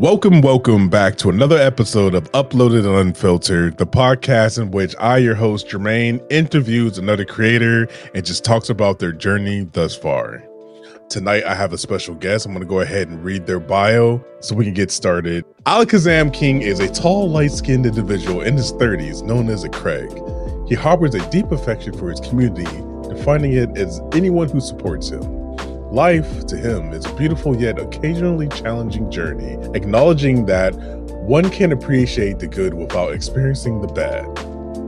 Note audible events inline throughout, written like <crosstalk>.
Welcome, welcome back to another episode of Uploaded and Unfiltered, the podcast in which I, your host, Jermaine, interviews another creator and just talks about their journey thus far. Tonight, I have a special guest. I'm going to go ahead and read their bio so we can get started. Alakazam King is a tall, light skinned individual in his 30s known as a Craig. He harbors a deep affection for his community, defining it as anyone who supports him. Life, to him, is a beautiful yet occasionally challenging journey, acknowledging that one can appreciate the good without experiencing the bad.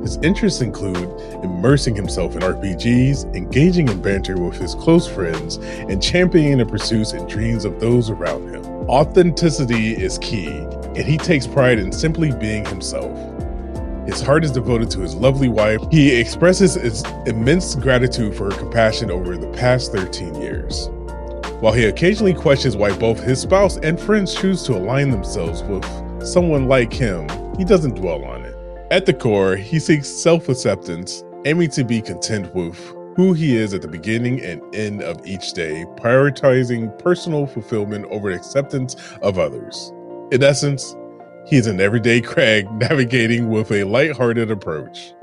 His interests include immersing himself in RPGs, engaging in banter with his close friends, and championing the pursuits and dreams of those around him. Authenticity is key, and he takes pride in simply being himself. His heart is devoted to his lovely wife. He expresses his immense gratitude for her compassion over the past 13 years. While he occasionally questions why both his spouse and friends choose to align themselves with someone like him, he doesn't dwell on it. At the core, he seeks self acceptance, aiming to be content with who he is at the beginning and end of each day, prioritizing personal fulfillment over acceptance of others. In essence, he is an everyday Craig <laughs> navigating with a lighthearted approach.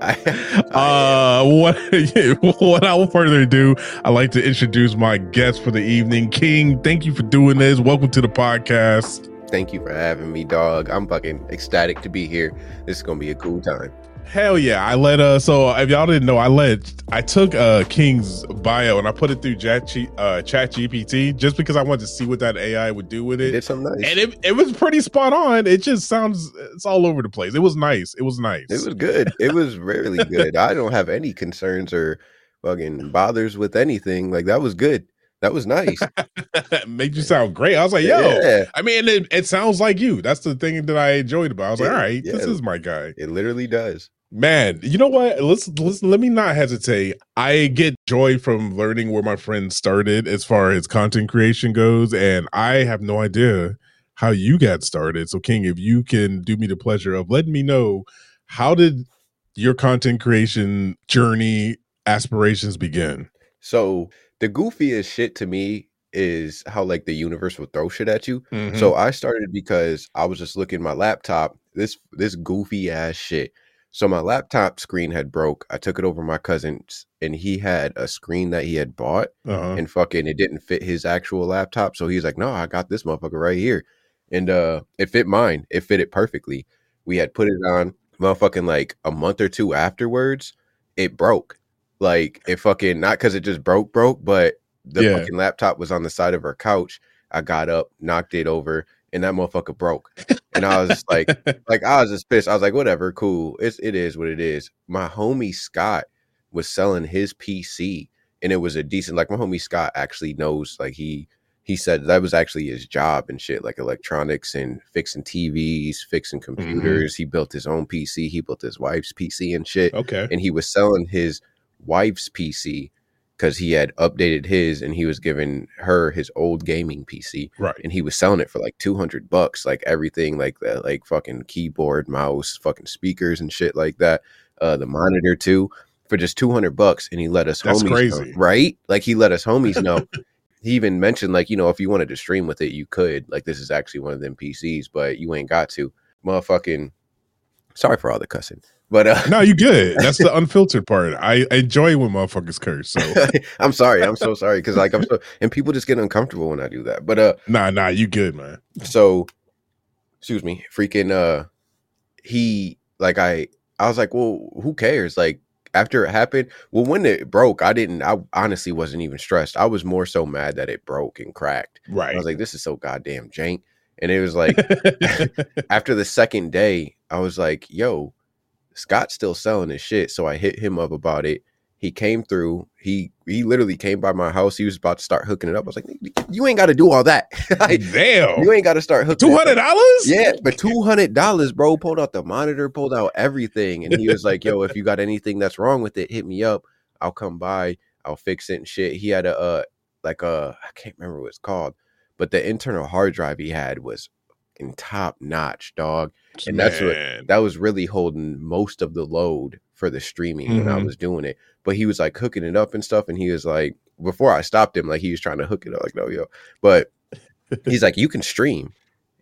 uh, what, <laughs> without further ado, I'd like to introduce my guest for the evening. King, thank you for doing this. Welcome to the podcast. Thank you for having me, dog. I'm fucking ecstatic to be here. This is gonna be a cool time. Hell yeah! I let uh. So if y'all didn't know, I let I took uh King's bio and I put it through Chat uh, Chat GPT just because I wanted to see what that AI would do with it. Did something nice, and it, it was pretty spot on. It just sounds it's all over the place. It was nice. It was nice. It was good. It was really good. I don't have any concerns or fucking bothers with anything. Like that was good. That was nice. <laughs> Made you sound great. I was like, yo. Yeah. I mean, it, it sounds like you. That's the thing that I enjoyed about. It. I was yeah, like, all right, yeah. this is my guy. It literally does. Man, you know what? Let's let's let me not hesitate. I get joy from learning where my friend started as far as content creation goes, and I have no idea how you got started. So, King, if you can do me the pleasure of letting me know how did your content creation journey aspirations begin? So, the goofiest shit to me is how like the universe will throw shit at you. Mm-hmm. So I started because I was just looking my laptop, this this goofy ass shit so my laptop screen had broke. I took it over my cousin's, and he had a screen that he had bought, uh-huh. and fucking it didn't fit his actual laptop. So he's like, "No, I got this motherfucker right here," and uh, it fit mine. It fit it perfectly. We had put it on, motherfucking like a month or two afterwards. It broke, like it fucking not because it just broke, broke, but the yeah. fucking laptop was on the side of her couch. I got up, knocked it over, and that motherfucker broke. And I was like, <laughs> like I was just pissed. I was like, whatever, cool. It's it is what it is. My homie Scott was selling his PC, and it was a decent. Like my homie Scott actually knows. Like he he said that was actually his job and shit, like electronics and fixing TVs, fixing mm-hmm. computers. Mm-hmm. He built his own PC. He built his wife's PC and shit. Okay, and he was selling his wife's PC because he had updated his and he was giving her his old gaming PC. Right. And he was selling it for like 200 bucks, like everything, like the like fucking keyboard, mouse, fucking speakers and shit like that. Uh, the monitor too for just 200 bucks. And he let us That's homies crazy. know, right? Like he let us homies know. <laughs> he even mentioned like, you know, if you wanted to stream with it, you could. Like this is actually one of them PCs, but you ain't got to. Motherfucking sorry for all the cussing. But uh, no, you good. <laughs> That's the unfiltered part. I, I enjoy when motherfuckers curse. So <laughs> I'm sorry. I'm so sorry because like I'm so and people just get uncomfortable when I do that. But uh, nah, nah, you good, man. So, excuse me, freaking uh, he like I I was like, well, who cares? Like after it happened, well, when it broke, I didn't. I honestly wasn't even stressed. I was more so mad that it broke and cracked. Right. I was like, this is so goddamn jank. And it was like <laughs> after the second day, I was like, yo Scott's still selling his shit. So I hit him up about it. He came through. He he literally came by my house. He was about to start hooking it up. I was like, "You ain't got to do all that. <laughs> like, Damn, you ain't got to start hooking." Two hundred dollars? Yeah, but two hundred dollars, bro. Pulled out the monitor, pulled out everything, and he was like, "Yo, if you got anything that's wrong with it, hit me up. I'll come by. I'll fix it and shit." He had a uh, like a I can't remember what it's called, but the internal hard drive he had was in top notch, dog and Man. that's what that was really holding most of the load for the streaming mm-hmm. when I mm-hmm. was doing it. But he was like hooking it up and stuff, and he was like, before I stopped him, like he was trying to hook it up, like no, yo. But he's like, you can stream.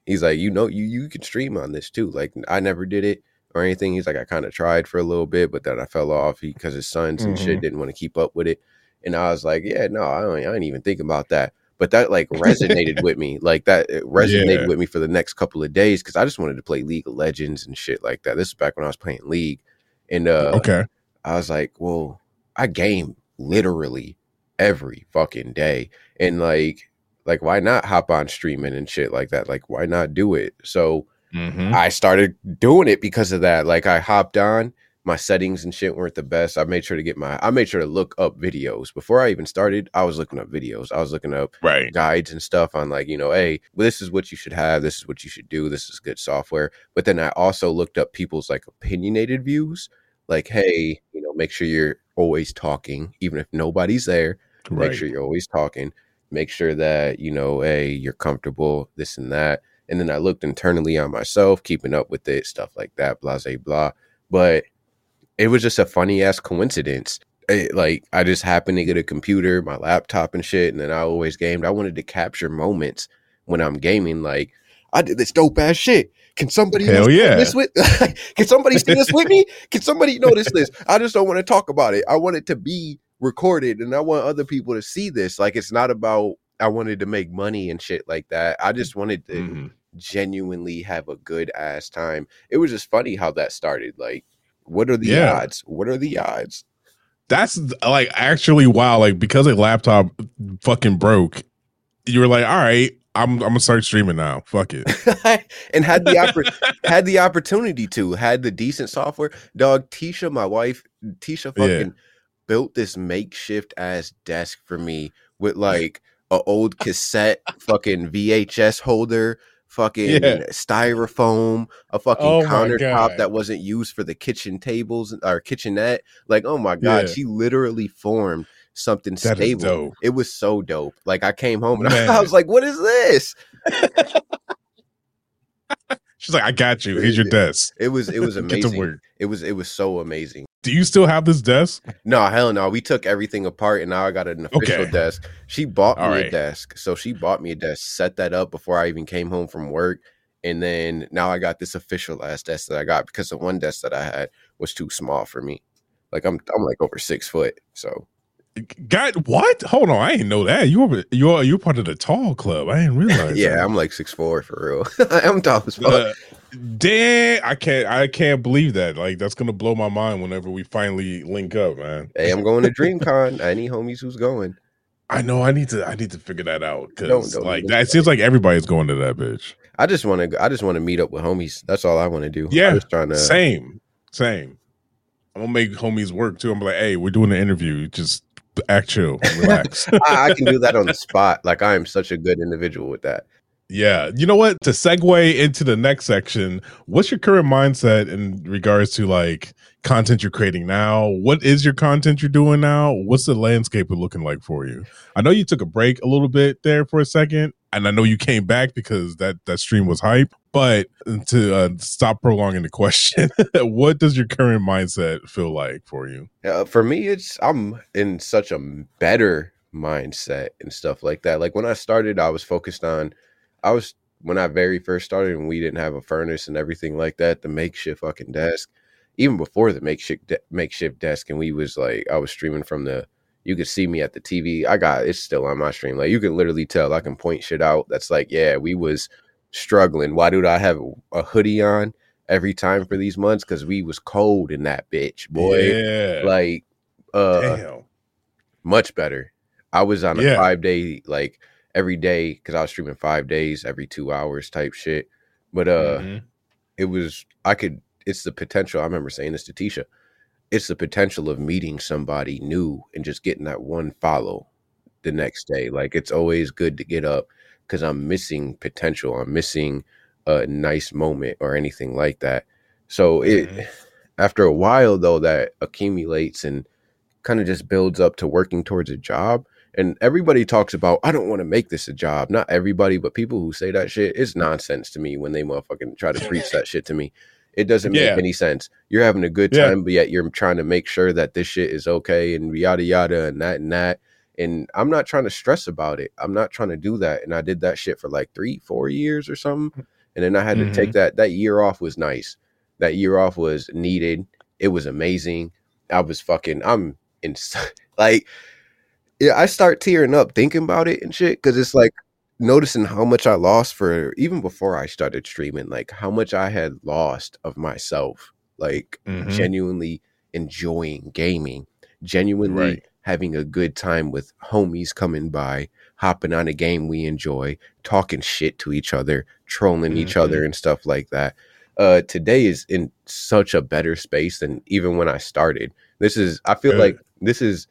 He's like, you know, you you can stream on this too. Like I never did it or anything. He's like, I kind of tried for a little bit, but then I fell off because his sons and mm-hmm. shit didn't want to keep up with it. And I was like, yeah, no, I don't, I ain't even think about that. But that like resonated with me, like that <laughs> resonated yeah. with me for the next couple of days because I just wanted to play League of Legends and shit like that. This is back when I was playing League, and uh, okay, I was like, well, I game literally every fucking day, and like, like why not hop on streaming and shit like that? Like, why not do it? So Mm-hmm. I started doing it because of that. Like I hopped on, my settings and shit weren't the best. I made sure to get my I made sure to look up videos. Before I even started, I was looking up videos. I was looking up right. guides and stuff on like, you know, hey, well, this is what you should have, this is what you should do, this is good software. But then I also looked up people's like opinionated views. Like, mm-hmm. hey, you know, make sure you're always talking, even if nobody's there. Right. Make sure you're always talking. Make sure that, you know, hey, you're comfortable, this and that and then I looked internally on myself, keeping up with it, stuff like that, blah, blah, blah. But it was just a funny ass coincidence. It, like I just happened to get a computer, my laptop and shit, and then I always gamed. I wanted to capture moments when I'm gaming. Like I did this dope ass shit. Can somebody Hell yeah. this with? <laughs> can somebody see this with me? Can somebody notice this? <laughs> I just don't want to talk about it. I want it to be recorded, and I want other people to see this. Like it's not about I wanted to make money and shit like that. I just wanted to mm-hmm. genuinely have a good ass time. It was just funny how that started. Like, what are the yeah. odds? What are the odds? That's like actually wow. Like because a laptop fucking broke, you were like, all right, I'm I'm gonna start streaming now. Fuck it. <laughs> and had the oppor- <laughs> had the opportunity to had the decent software. Dog Tisha, my wife, Tisha fucking yeah. built this makeshift ass desk for me with like a old cassette fucking VHS holder, fucking yeah. styrofoam, a fucking oh countertop that wasn't used for the kitchen tables or kitchenette. Like, oh my god, yeah. she literally formed something that stable. It was so dope. Like I came home and <laughs> I, I was like, "What is this?" <laughs> She's like, "I got you. Here's your desk." It was it was <laughs> amazing. it was it was so amazing. Do you still have this desk? No, hell no. We took everything apart and now I got an official okay. desk. She bought All me right. a desk. So she bought me a desk, set that up before I even came home from work. And then now I got this official ass desk that I got because the one desk that I had was too small for me. Like I'm I'm like over six foot. So God, what? Hold on, I didn't know that. You were you are you part of the tall club. I didn't realize. <laughs> yeah, that. I'm like six four for real. <laughs> I'm tall as fuck. Uh, damn, I can't I can't believe that. Like that's gonna blow my mind whenever we finally link up, man. Hey, I'm going to DreamCon. I need homies who's going. I know. I need to. I need to figure that out because like that. It seems like everybody's going to that bitch. I just want to. I just want to meet up with homies. That's all I want to do. Yeah, I'm just trying to. Same, same. I'm gonna make homies work too. I'm like, hey, we're doing an interview. Just act chill, <laughs> relax. I, I, can do that on the spot. Like I am such a good individual with that. Yeah. You know what? To segue into the next section, what's your current mindset in regards to like content you're creating now? What is your content you're doing now? What's the landscape looking like for you? I know you took a break a little bit there for a second, and I know you came back because that that stream was hype. But to uh, stop prolonging the question, <laughs> what does your current mindset feel like for you? Uh, for me, it's I'm in such a better mindset and stuff like that. Like when I started, I was focused on, I was when I very first started and we didn't have a furnace and everything like that, the makeshift fucking desk. Even before the makeshift de- makeshift desk, and we was like, I was streaming from the you could see me at the TV. I got it's still on my stream. Like you can literally tell I can point shit out. That's like, yeah, we was struggling. Why do I have a hoodie on every time for these months? Because we was cold in that bitch, boy. Yeah. Like uh Damn. much better. I was on a yeah. five day, like every day, because I was streaming five days every two hours type shit. But uh mm-hmm. it was I could it's the potential. I remember saying this to Tisha it's the potential of meeting somebody new and just getting that one follow the next day. Like it's always good to get up because I'm missing potential. I'm missing a nice moment or anything like that. So it mm-hmm. after a while though that accumulates and kind of just builds up to working towards a job. And everybody talks about, I don't want to make this a job. Not everybody, but people who say that shit, it's nonsense to me when they motherfucking try to preach that shit to me. It doesn't yeah. make any sense. You're having a good time, yeah. but yet you're trying to make sure that this shit is okay and yada yada and that and that. And I'm not trying to stress about it. I'm not trying to do that. And I did that shit for like three, four years or something. And then I had to Mhm. take that that year off was nice. That year off was needed. It was amazing. I was fucking I'm in <laughs> like yeah, I start tearing up thinking about it and shit cuz it's like noticing how much I lost for even before I started streaming, like how much I had lost of myself, like Mhm. genuinely enjoying gaming, genuinely Right. having a good time with homies coming by, hopping on a game we enjoy, talking shit to each other, trolling each Mhm. other and stuff like that. Uh today is in such a better space than even when I started. This is I feel Good. like this is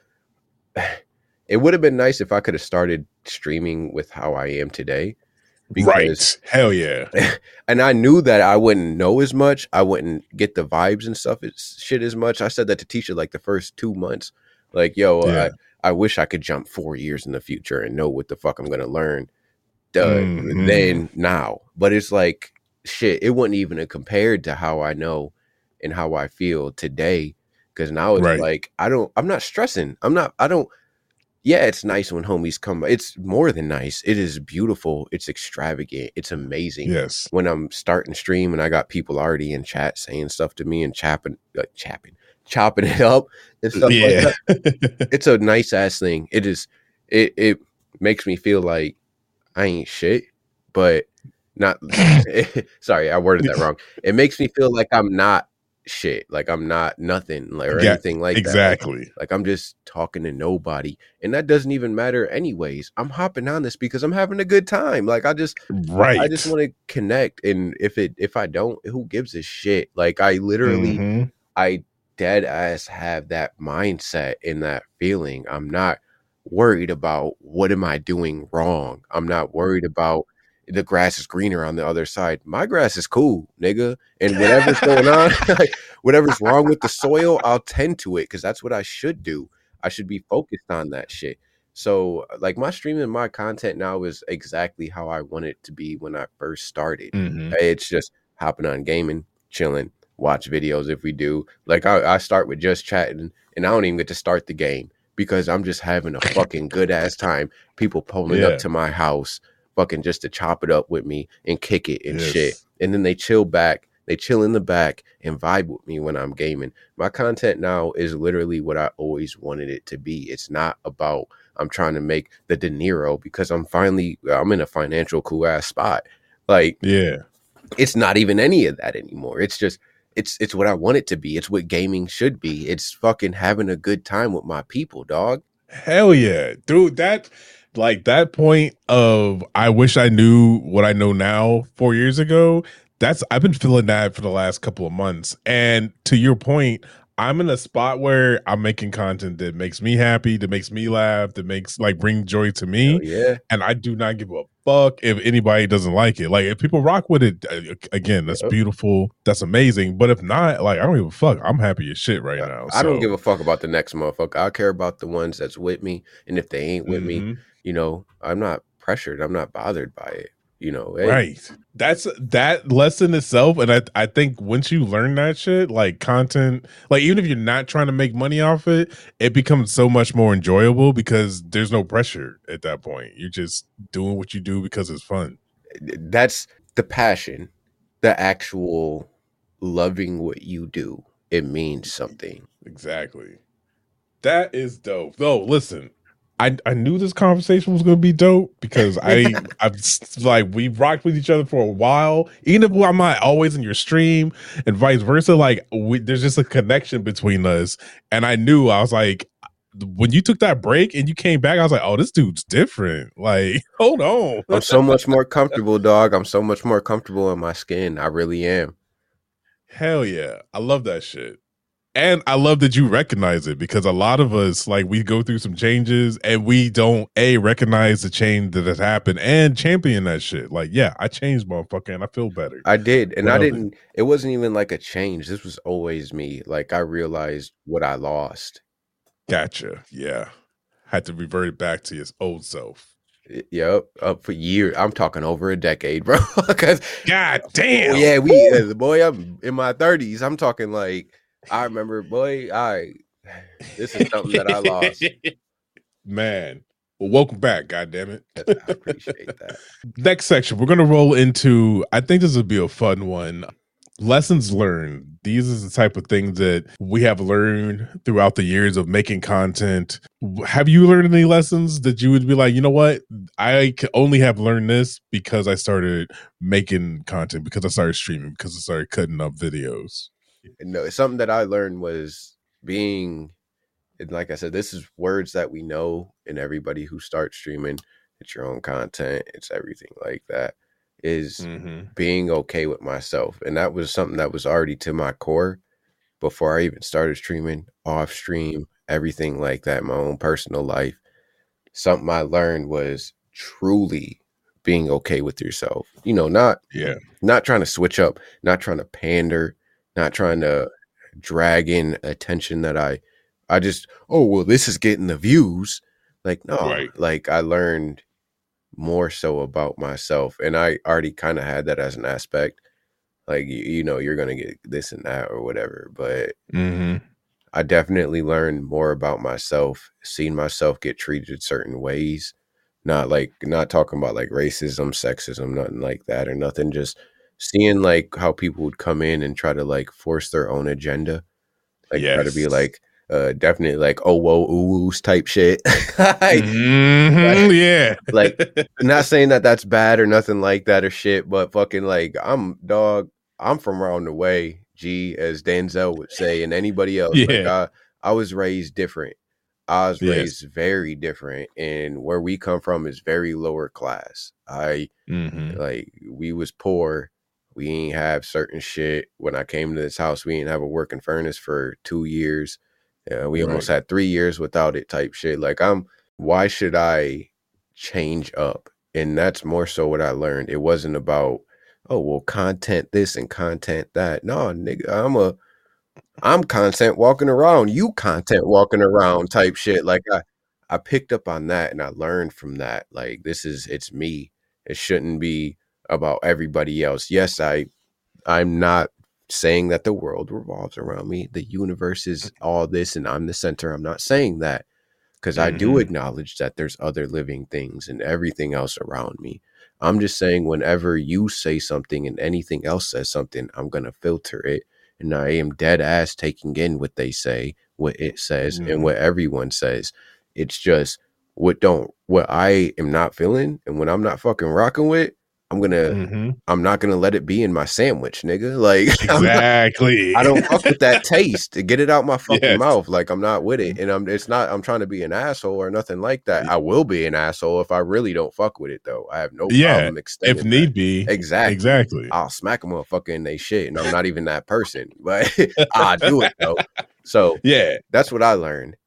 <sighs> it would have been nice if I could have started streaming with how I am today. Right. Hell yeah. <laughs> And I knew that I wouldn't know as much. I wouldn't get the vibes and stuff as shit as much. I said that to Tisha like the first two months. Like, yo, Yeah. I, I wish I could jump four years in the future and know what the fuck I'm gonna learn. Duh, Mhm. then now. But it's like shit, it wasn't even a compared to how I know and how I feel today. Cause now it's Right. like I don't I'm not stressing. I'm not I don't yeah, it's nice when homies come. It's more than nice. It is beautiful. It's extravagant. It's amazing. Yes. When I'm starting stream and I got people already in chat saying stuff to me and chapping, uh, chapping, chopping it <laughs> up and stuff like Yeah. that. <laughs> It's a nice ass thing. It is. It it makes me feel like I ain't shit, but not. <laughs> sorry, I worded that wrong. It makes me feel like I'm not shit. Like I'm not nothing like, or Yeah, anything like that. Exactly. like I'm just talking to nobody. And that doesn't even matter anyways. I'm hopping on this because I'm having a good time. Like I just Right. I just want to connect and if it if I don't, who gives a shit? Like I literally Mhm. I dead ass have that mindset and that feeling. I'm not worried about what am I doing wrong. I'm not worried about the grass is greener on the other side. My grass is cool, nigga. And whatever's going on, <laughs> like, whatever's wrong with the soil, I'll tend to it because that's what I should do. I should be focused on that shit. So, like, my streaming, my content now is exactly how I want it to be when I first started. Mhm. It's just hopping on gaming, chilling, watch videos if we do. Like I, I start with just chatting, and I don't even get to start the game because I'm just having a <laughs> fucking good ass time. People pulling Yeah. up to my house, fucking just to chop it up with me and kick it and Yes. shit. And then they chill back. They chill in the back and vibe with me when I'm gaming. My content now is literally what I always wanted it to be. It's not about I'm trying to make the dinero because I'm finally I'm in a financial cool ass spot. Like Yeah. it's not even any of that anymore. It's just it's it's what I want it to be. It's what gaming should be. It's fucking having a good time with my people, dog. Hell yeah. Dude, that like that point of I wish I knew what I know now four years ago. That's I've been feeling that for the last couple of months. And to your point, I'm in a spot where I'm making content that makes me happy, that makes me laugh, that makes like bring joy to me. Hell yeah. and I do not give a fuck if anybody doesn't like it. Like if people rock with it, again, that's Yep. beautiful, that's amazing. But if not, like I don't give a fuck. I'm happy as shit right now. I don't give a fuck about the next motherfucker. I care about the ones that's with me. And if they ain't with me, Mhm. You know, I'm not pressured. I'm not bothered by it. You know, right? That's that lesson itself, and I I think once you learn that shit, like content, like even if you're not trying to make money off it, it becomes so much more enjoyable because there's no pressure at that point. You're just doing what you do because it's fun. that's the passion, the actual loving what you do. It means something. Exactly. That is dope. Though, listen, I I knew this conversation was going to be dope because I <laughs> I've s- like we've rocked with each other for a while. Even if I'm not always in your stream and vice versa, like we, there's just a connection between us. And I knew I was like, when you took that break and you came back, I was like, oh, this dude's different. <laughs> Like, hold on. I'm so much more comfortable, dog. I'm so much more comfortable in my skin. I really am. Hell yeah. I love that shit. And I love that you recognize it because a lot of us, like, we go through some changes and we don't, A, recognize the change that has happened and champion that shit. Like, yeah, I changed, motherfucker, and I feel better. I did, and What I didn't. It wasn't even like a change. This was always me. Like I realized what I lost. Gotcha. Yeah. Had to revert back to his old self. Yep, up for years. I'm talking over a decade, <laughs> bro. Because God damn. yeah, we uh, the boy. I'm in my 30s. I'm talking like I remember, boy. I <sighs> this is something that I lost. <laughs> Man, Well, welcome back, God damn it. I appreciate that. <laughs> Next section, we're gonna roll into I think this would be a fun one. Lessons learned. These is the type of things that we have learned throughout the years of making content. Have you learned any lessons that you would be like, you know what? I only have learned this because I started making content, because I started streaming, because I started cutting up videos. No, something that I learned was being and like I said, this is words that we know, and everybody who starts streaming, it's your own content, it's everything like that. Is mm-hmm. being okay with myself, and that was something that was already to my core before I even started streaming, off stream, everything like that, my own personal life. Something I learned was truly being okay with yourself. You know, not yeah, not trying to switch up, not trying to pander, not trying to drag in attention that I I just, oh, well, this is getting the views. Like, no, right. like I learned more so about myself. And I already kind of had that as an aspect. Like, you, you, know, you're going to get this and that or whatever. But mm-hmm. I definitely learned more about myself, seeing myself get treated certain ways. Not like, not talking about like racism, sexism, nothing like that or nothing. Just seeing like how people would come in and try to like force their own agenda. Like, yes. try to be like, uh, definitely like oh whoa oohs type shit. <laughs> like, mm-hmm, like, yeah, like <laughs> not saying that that's bad or nothing like that or shit, but fucking like I'm dog. I'm from around the way, G, as Denzel would say, and anybody else. Yeah. Like, I, I was raised different. I was yes. raised very different, and where we come from is very lower class. I mm-hmm. like we was poor. We ain't have certain shit. When I came to this house, we didn't have a working furnace for two years. Yeah, we right. almost had three years without it type shit. Like I'm why should I change up? And that's more so what I learned. It wasn't about, oh well, content this and content that. No, nigga, I'm a I'm content walking around, you content walking around type shit. Like I I picked up on that and I learned from that. Like this is it's me. It shouldn't be about everybody else. Yes, I I'm not saying that the world revolves around me. The universe is all this and I'm the center. I'm not saying that because mm-hmm. I do mm-hmm. acknowledge that there's other living things and everything else around me. I'm just saying, whenever you say something and anything else says something, I'm going to filter it. And I am dead ass taking in what they say, what it says, mm-hmm. and what everyone says. It's just what don't, what I am not feeling and when I'm not fucking rocking with, I'm gonna mm-hmm. I'm not gonna let it be in my sandwich, nigga. <laughs> Like exactly. Not, I don't fuck with that taste. <laughs> Get it out my fucking yes. mouth. Like I'm not with it. And I'm it's not I'm trying to be an asshole or nothing like that. I will be an asshole if I really don't fuck with it though. I have no yeah, problem extending. If need that. be. Exactly. Exactly. I'll smack a motherfucker in they shit. And I'm not <laughs> even that person. But I do it though. So yeah, that's what I learned.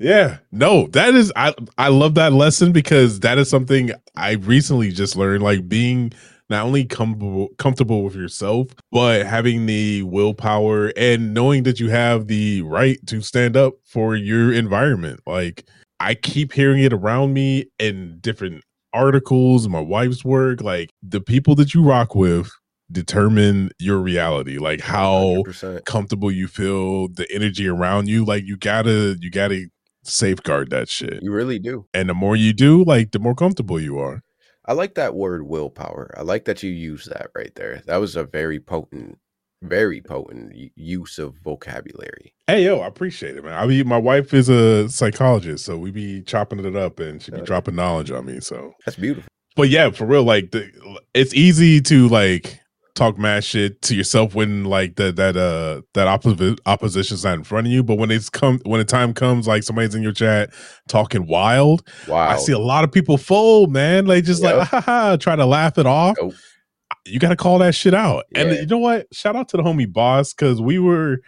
Yeah, no, that is I I love that lesson because that is something I recently just learned. Like being not only comfortable comfortable with yourself, but having the willpower and knowing that you have the right to stand up for your environment. Like I keep hearing it around me in different articles, my wife's work. Like the people that you rock with determine your reality like how 100%. comfortable you feel the energy around you like you gotta you gotta safeguard that shit. You really do. And the more you do, like the more comfortable you are. I like that word willpower. I like that you use that right there. That was a very potent, very potent use of vocabulary. Hey yo, I appreciate it, man. I mean, my wife is a psychologist, so we be chopping it up, and she be uh. dropping knowledge on me. So that's beautiful. But yeah, for real, like the, it's easy to like talk mad shit to yourself when like that that uh that opposite opposition's not in front of you. But when it's come when the time comes, like somebody's in your chat talking wild, wow. I see a lot of people fold, man. Like just yep. like ha, ha, try to laugh it off. Nope. You got to call that shit out. Yeah. And you know what? Shout out to the homie boss because we were,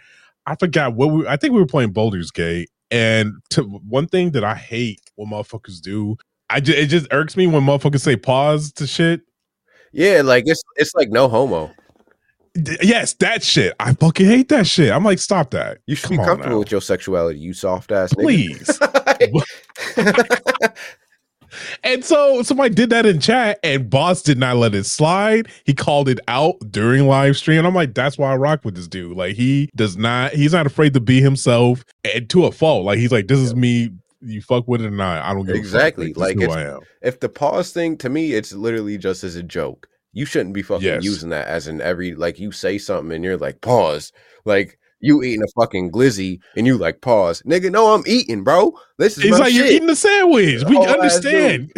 I forgot what we. I think we were playing Baldur's Gate, and to, one thing that I hate when motherfuckers do, I just, it just irks me when motherfuckers say pause to shit yeah, like it's it's like no homo. D- yes, that shit. I fucking hate that shit. I'm like, stop that. You should Come be comfortable with your sexuality, you soft ass. Please. <laughs> <laughs> and so somebody did that in chat, and Boss did not let it slide. He called it out during live stream. I'm like, that's why I rock with this dude. Like, he does not, he's not afraid to be himself and to a fault. Like, he's like, this is me You fuck with it or not, I don't give exactly. Like, like it's, if the pause thing to me, it's literally just as a joke. You shouldn't be fucking Yes. using that as in every like you say something and you're like pause, like you eating a fucking glizzy and you like pause, nigga. No, I'm eating, bro. This is It's like you're shit. eating a sandwich. We oh, Whole understand.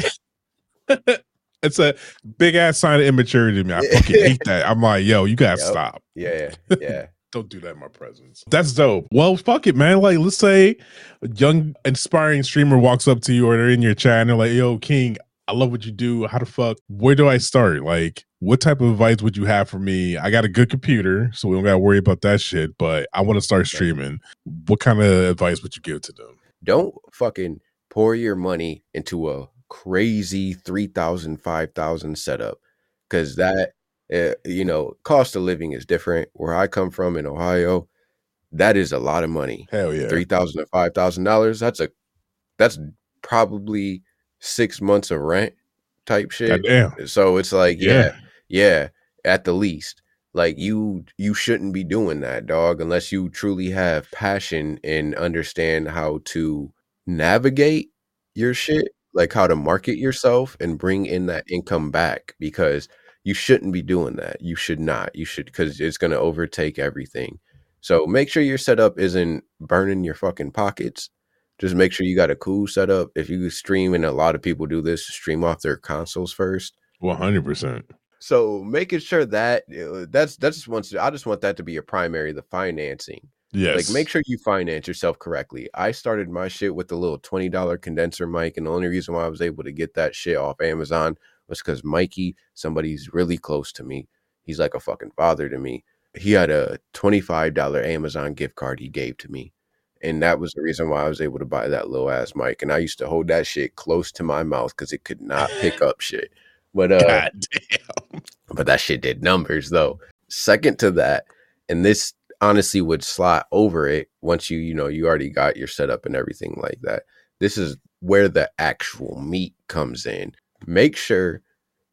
<laughs> it's a big ass sign of immaturity to me. I fucking <laughs> hate that. I'm like, yo, you gotta Yep. stop. yeah, yeah. Don't do that in my presence. That's dope. Well, fuck it, man. Like, let's say a young, inspiring streamer walks up to you or they're in your chat and they're like, yo, King, I love what you do. How the fuck? Where do I start? Like, what type of advice would you have for me? I got a good computer, so we don't gotta worry about that shit, but I want to start streaming. What kind of advice would you give to them? Don't fucking pour your money into a crazy 3000 5000 setup because that uh, you know cost of living is different where i come from in ohio that is a lot of money Hell yeah. three thousand to five thousand dollars that's a that's probably six months of rent type shit Goddamn. so it's like Yeah. yeah yeah at the least like you you shouldn't be doing that dog unless you truly have passion and understand how to navigate your shit like how to market yourself and bring in that income back because you shouldn't be doing that you should not you should because it's going to overtake everything so make sure your setup isn't burning your fucking pockets just make sure you got a cool setup if you stream and a lot of people do this stream off their consoles first 100%. so making sure that uh, that's that's just wants I just want that to be your primary, the financing. Yes. Like make sure you finance yourself correctly. I started my shit with a little twenty dollar condenser mic, and the only reason why I was able to get that shit off Amazon was because Mikey, somebody's really close to me. He's like a fucking father to me. He had a twenty five dollar Amazon gift card he gave to me. And that was the reason why I was able to buy that little ass mic. And I used to hold that shit close to my mouth because it could not pick up shit. But uh God damn. but that shit did numbers though. Second to that, and this honestly would slot over it once you, you know, you already got your setup and everything like that. This is where the actual meat comes in. Make sure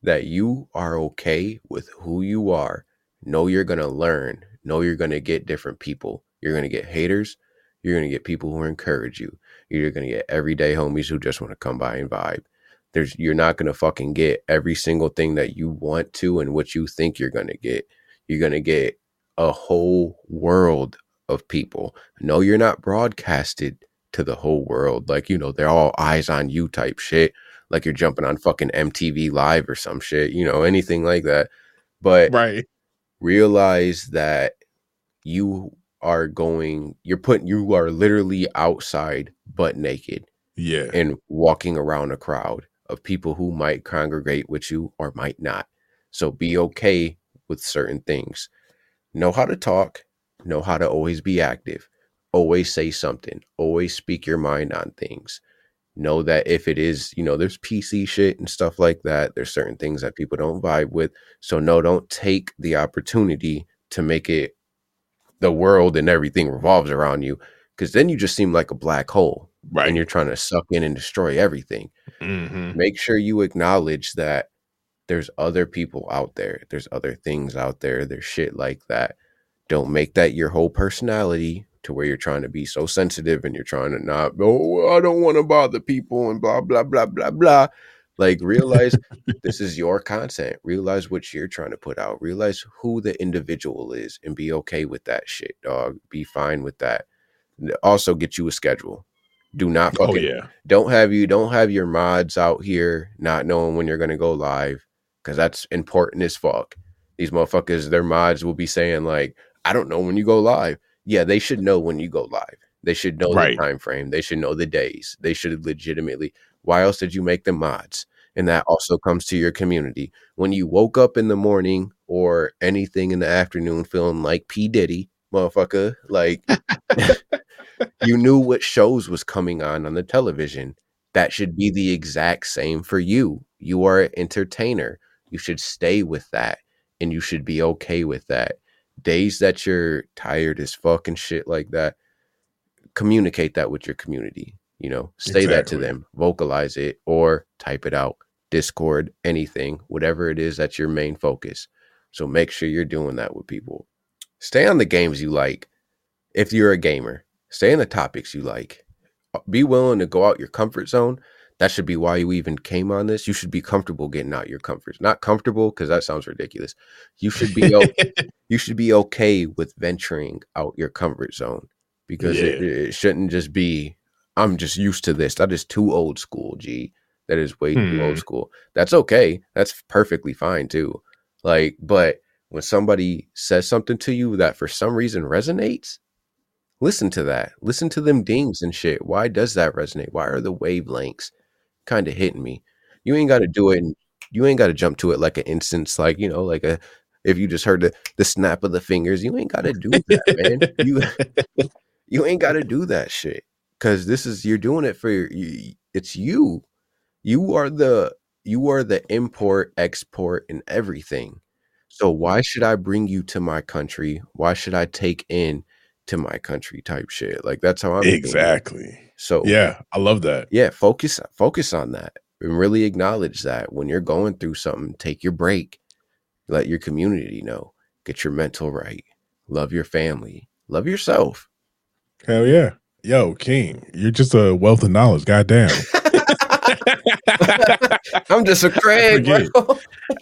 that you are okay with who you are. Know you're going to learn. Know you're going to get different people. You're going to get haters. You're going to get people who encourage you. You're going to get everyday homies who just want to come by and vibe there's you're not going to fucking get every single thing that you want to and what you think you're going to get you're going to get a whole world of people no you're not broadcasted to the whole world like you know they're all eyes on you type shit like you're jumping on fucking MTV live or some shit you know anything like that but Right. realize that you are going you're putting you are literally outside butt naked Yeah. and walking around a crowd of people who might congregate with you or might not. So be okay with certain things. Know how to talk, know how to always be active, always say something, always speak your mind on things. Know that if it is, you know, there's PC shit and stuff like that, there's certain things that people don't vibe with. So, no, don't take the opportunity to make it the world and everything revolves around you because then you just seem like a black hole Right. and you're trying to suck in and destroy everything. Mhm. Make sure you acknowledge that there's other people out there, there's other things out there, there's shit like that. Don't make that your whole personality to where you're trying to be so sensitive and you're trying to not, oh, I don't want to bother people and blah, blah, blah, blah, blah. Like, realize this is your content. Realize what you're trying to put out. Realize who the individual is and be okay with that shit, dog. Be fine with that. Also, get you a schedule. Do not Oh fucking yeah. don't have you don't have your mods out here not knowing when you're gonna go live because that's important as fuck. These motherfuckers, their mods will be saying like, I don't know when you go live. Yeah, they should know when you go live. They should know Right. the time frame. They should know the days. They should legitimately. Why else did you make the mods? And that also comes to your community. When you woke up in the morning or anything in the afternoon feeling like P Diddy, motherfucker, like <laughs> you knew what shows was coming on on the television. That should be the exact same for you. You are an entertainer. You should stay with that and you should be okay with that. Days that you're tired as fuck and shit like that, communicate that with your community. You know, say that to them, vocalize it or type it out. Discord, anything, whatever it is that's your main focus. So make sure you're doing that with people. Stay on the games you like. If you're a gamer, stay on the topics you like. be willing to go out your comfort zone. That should be why you even came on this. You should be comfortable getting out your comfort. Not comfortable because that sounds ridiculous. You should be okay, <laughs> you should be okay with venturing out your comfort zone because yeah. it, it, shouldn't just be I'm just used to this. That is too old school, G. That is way hmm. too old hmm. school. That's okay. That's perfectly fine too. Like, but when somebody says something to you that for some reason resonates, listen to that. Listen to them dings and shit. Why does that resonate? Why are the wavelengths kind of hitting me? You ain't got to do it. And you ain't got to jump to it like an instance, like you know, like a if you just heard the the snap of the fingers. You ain't got to do that, man. You <laughs> <laughs> you ain't got to do that shit because this is you're doing it for your. You, it's you. You are the you are the import, export, and everything. So why should I bring you to my country? Why should I take in to my country type shit. Like that's how I'm exactly. So yeah, I love that. Yeah, focus focus on that and really acknowledge that when you're going through something, take your break. Let your community know. Get your mental right. Love your family. Love yourself. Hell yeah. Yo, King, you're just a wealth of knowledge. Goddamn. <laughs> <laughs> I'm just a Craig, I forget. Bro.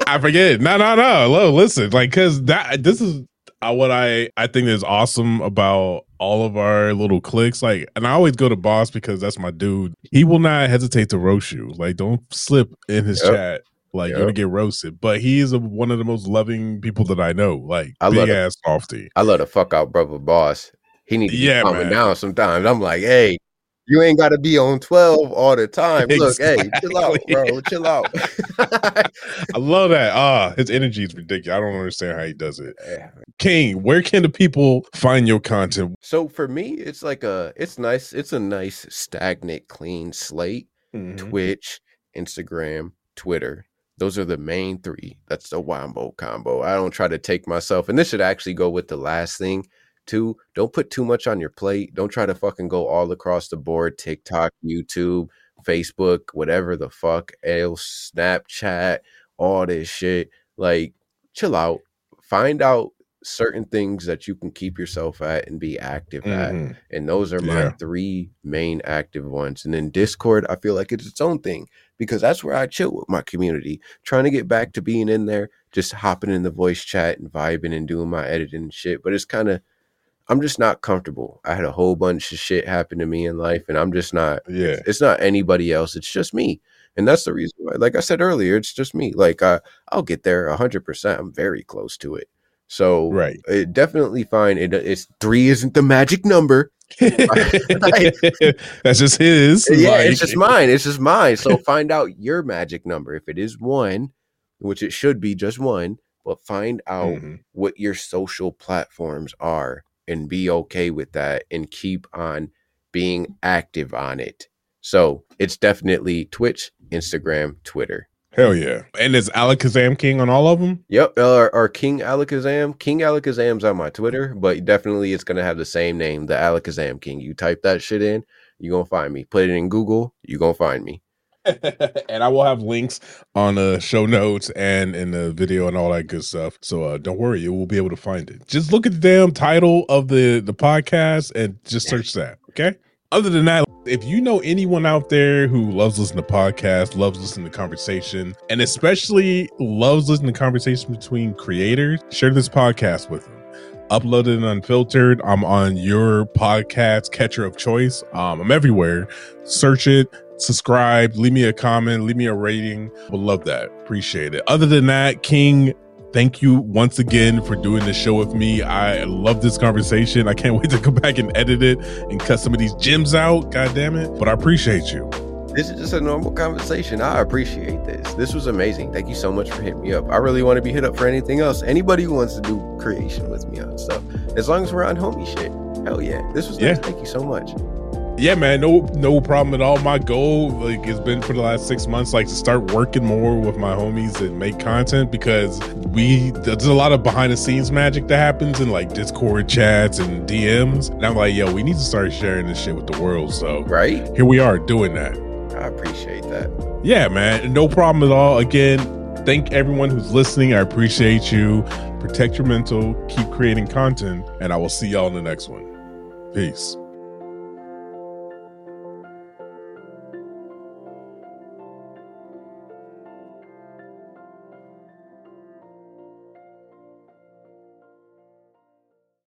I forget. No, no, no. Listen, like, cause that this is uh, what I I think is awesome about all of our little clicks, like, and I always go to Boss because that's my dude. He will not hesitate to roast you. Like, don't slip in his yep. chat. Like, yep. you're gonna get roasted. But he is a, one of the most loving people that I know. Like, I big ass softy. I love the fuck out brother Boss. He needs to yeah, man. down sometimes. I'm like, hey, you ain't got to be on 12 all the time. <laughs> Look, exactly. hey, chill out, bro. chill out. <laughs> I love that. Ah, his energy is ridiculous. I don't understand how he does it. King, where can the people find your content? So for me, it's like a it's nice, it's a nice stagnant, clean slate. Mm-hmm. Twitch, Instagram, Twitter. Those are the main three. That's the wombo combo. I don't try to take myself, and this should actually go with the last thing Two, don't put too much on your plate. Don't try to fucking go all across the board TikTok, YouTube, Facebook, whatever the fuck else, Snapchat, all this shit. Like, chill out. Find out certain things that you can keep yourself at and be active mm-hmm. at. And those are my yeah. three main active ones. And then Discord, I feel like it's its own thing because that's where I chill with my community, trying to get back to being in there, just hopping in the voice chat and vibing and doing my editing and shit. But it's kind of I'm just not comfortable. I had a whole bunch of shit happen to me in life, and I'm just not. Yeah, it's, it's not anybody else. It's just me, and that's the reason. Why, like I said earlier, it's just me. Like I, I'll get there hundred percent. I'm very close to it. So right, it definitely fine. It, it's three isn't the magic number. <laughs> <laughs> that's just his. Yeah, like. it's just mine. It's just mine. So find out your magic number. If it is one, which it should be just one, but find out mm-hmm. what your social platforms are and be okay with that and keep on being active on it. So it's definitely Twitch, Instagram, Twitter. Hell yeah. And is Alakazam King on all of them? Yep. Or, or King Alakazam. King Alakazam's on my Twitter, but definitely it's going to have the same name, the Alakazam King. You type that shit in, you're going to find me. Put it in Google, you're going to find me. <laughs> and I will have links on the show notes and in the video and all that good stuff. So uh, don't worry, you will be able to find it. Just look at the damn title of the the podcast and just search that. Okay. Other than that, if you know anyone out there who loves listening to podcasts, loves listening to conversation, and especially loves listening to conversation between creators, share this podcast with them uploaded and unfiltered. I'm on your podcast catcher of choice. Um, I'm everywhere. Search it, subscribe, leave me a comment, leave me a rating. Would love that. Appreciate it. Other than that, King, thank you once again for doing this show with me. I love this conversation. I can't <laughs> wait to go back and edit it and cut some of these gems out. God damn it. But I appreciate you. This is just a normal conversation. I appreciate this. This was amazing. Thank you so much for hitting me up. I really want to be hit up for anything else. Anybody who wants to do creation with me on stuff, as long as we're on homie shit. Hell yeah. This was yeah. nice. Thank you so much yeah, man, no no problem at all. My goal like has been for the last six months, like to start working more with my homies and make content because we there's a lot of behind the scenes magic that happens in like Discord chats and DMs. And I'm like, yo, we need to start sharing this shit with the world. So right here we are doing that. I appreciate that. Yeah, man, no problem at all. Again, thank everyone who's listening. I appreciate you. Protect your mental, keep creating content, and I will see y'all in the next one. Peace.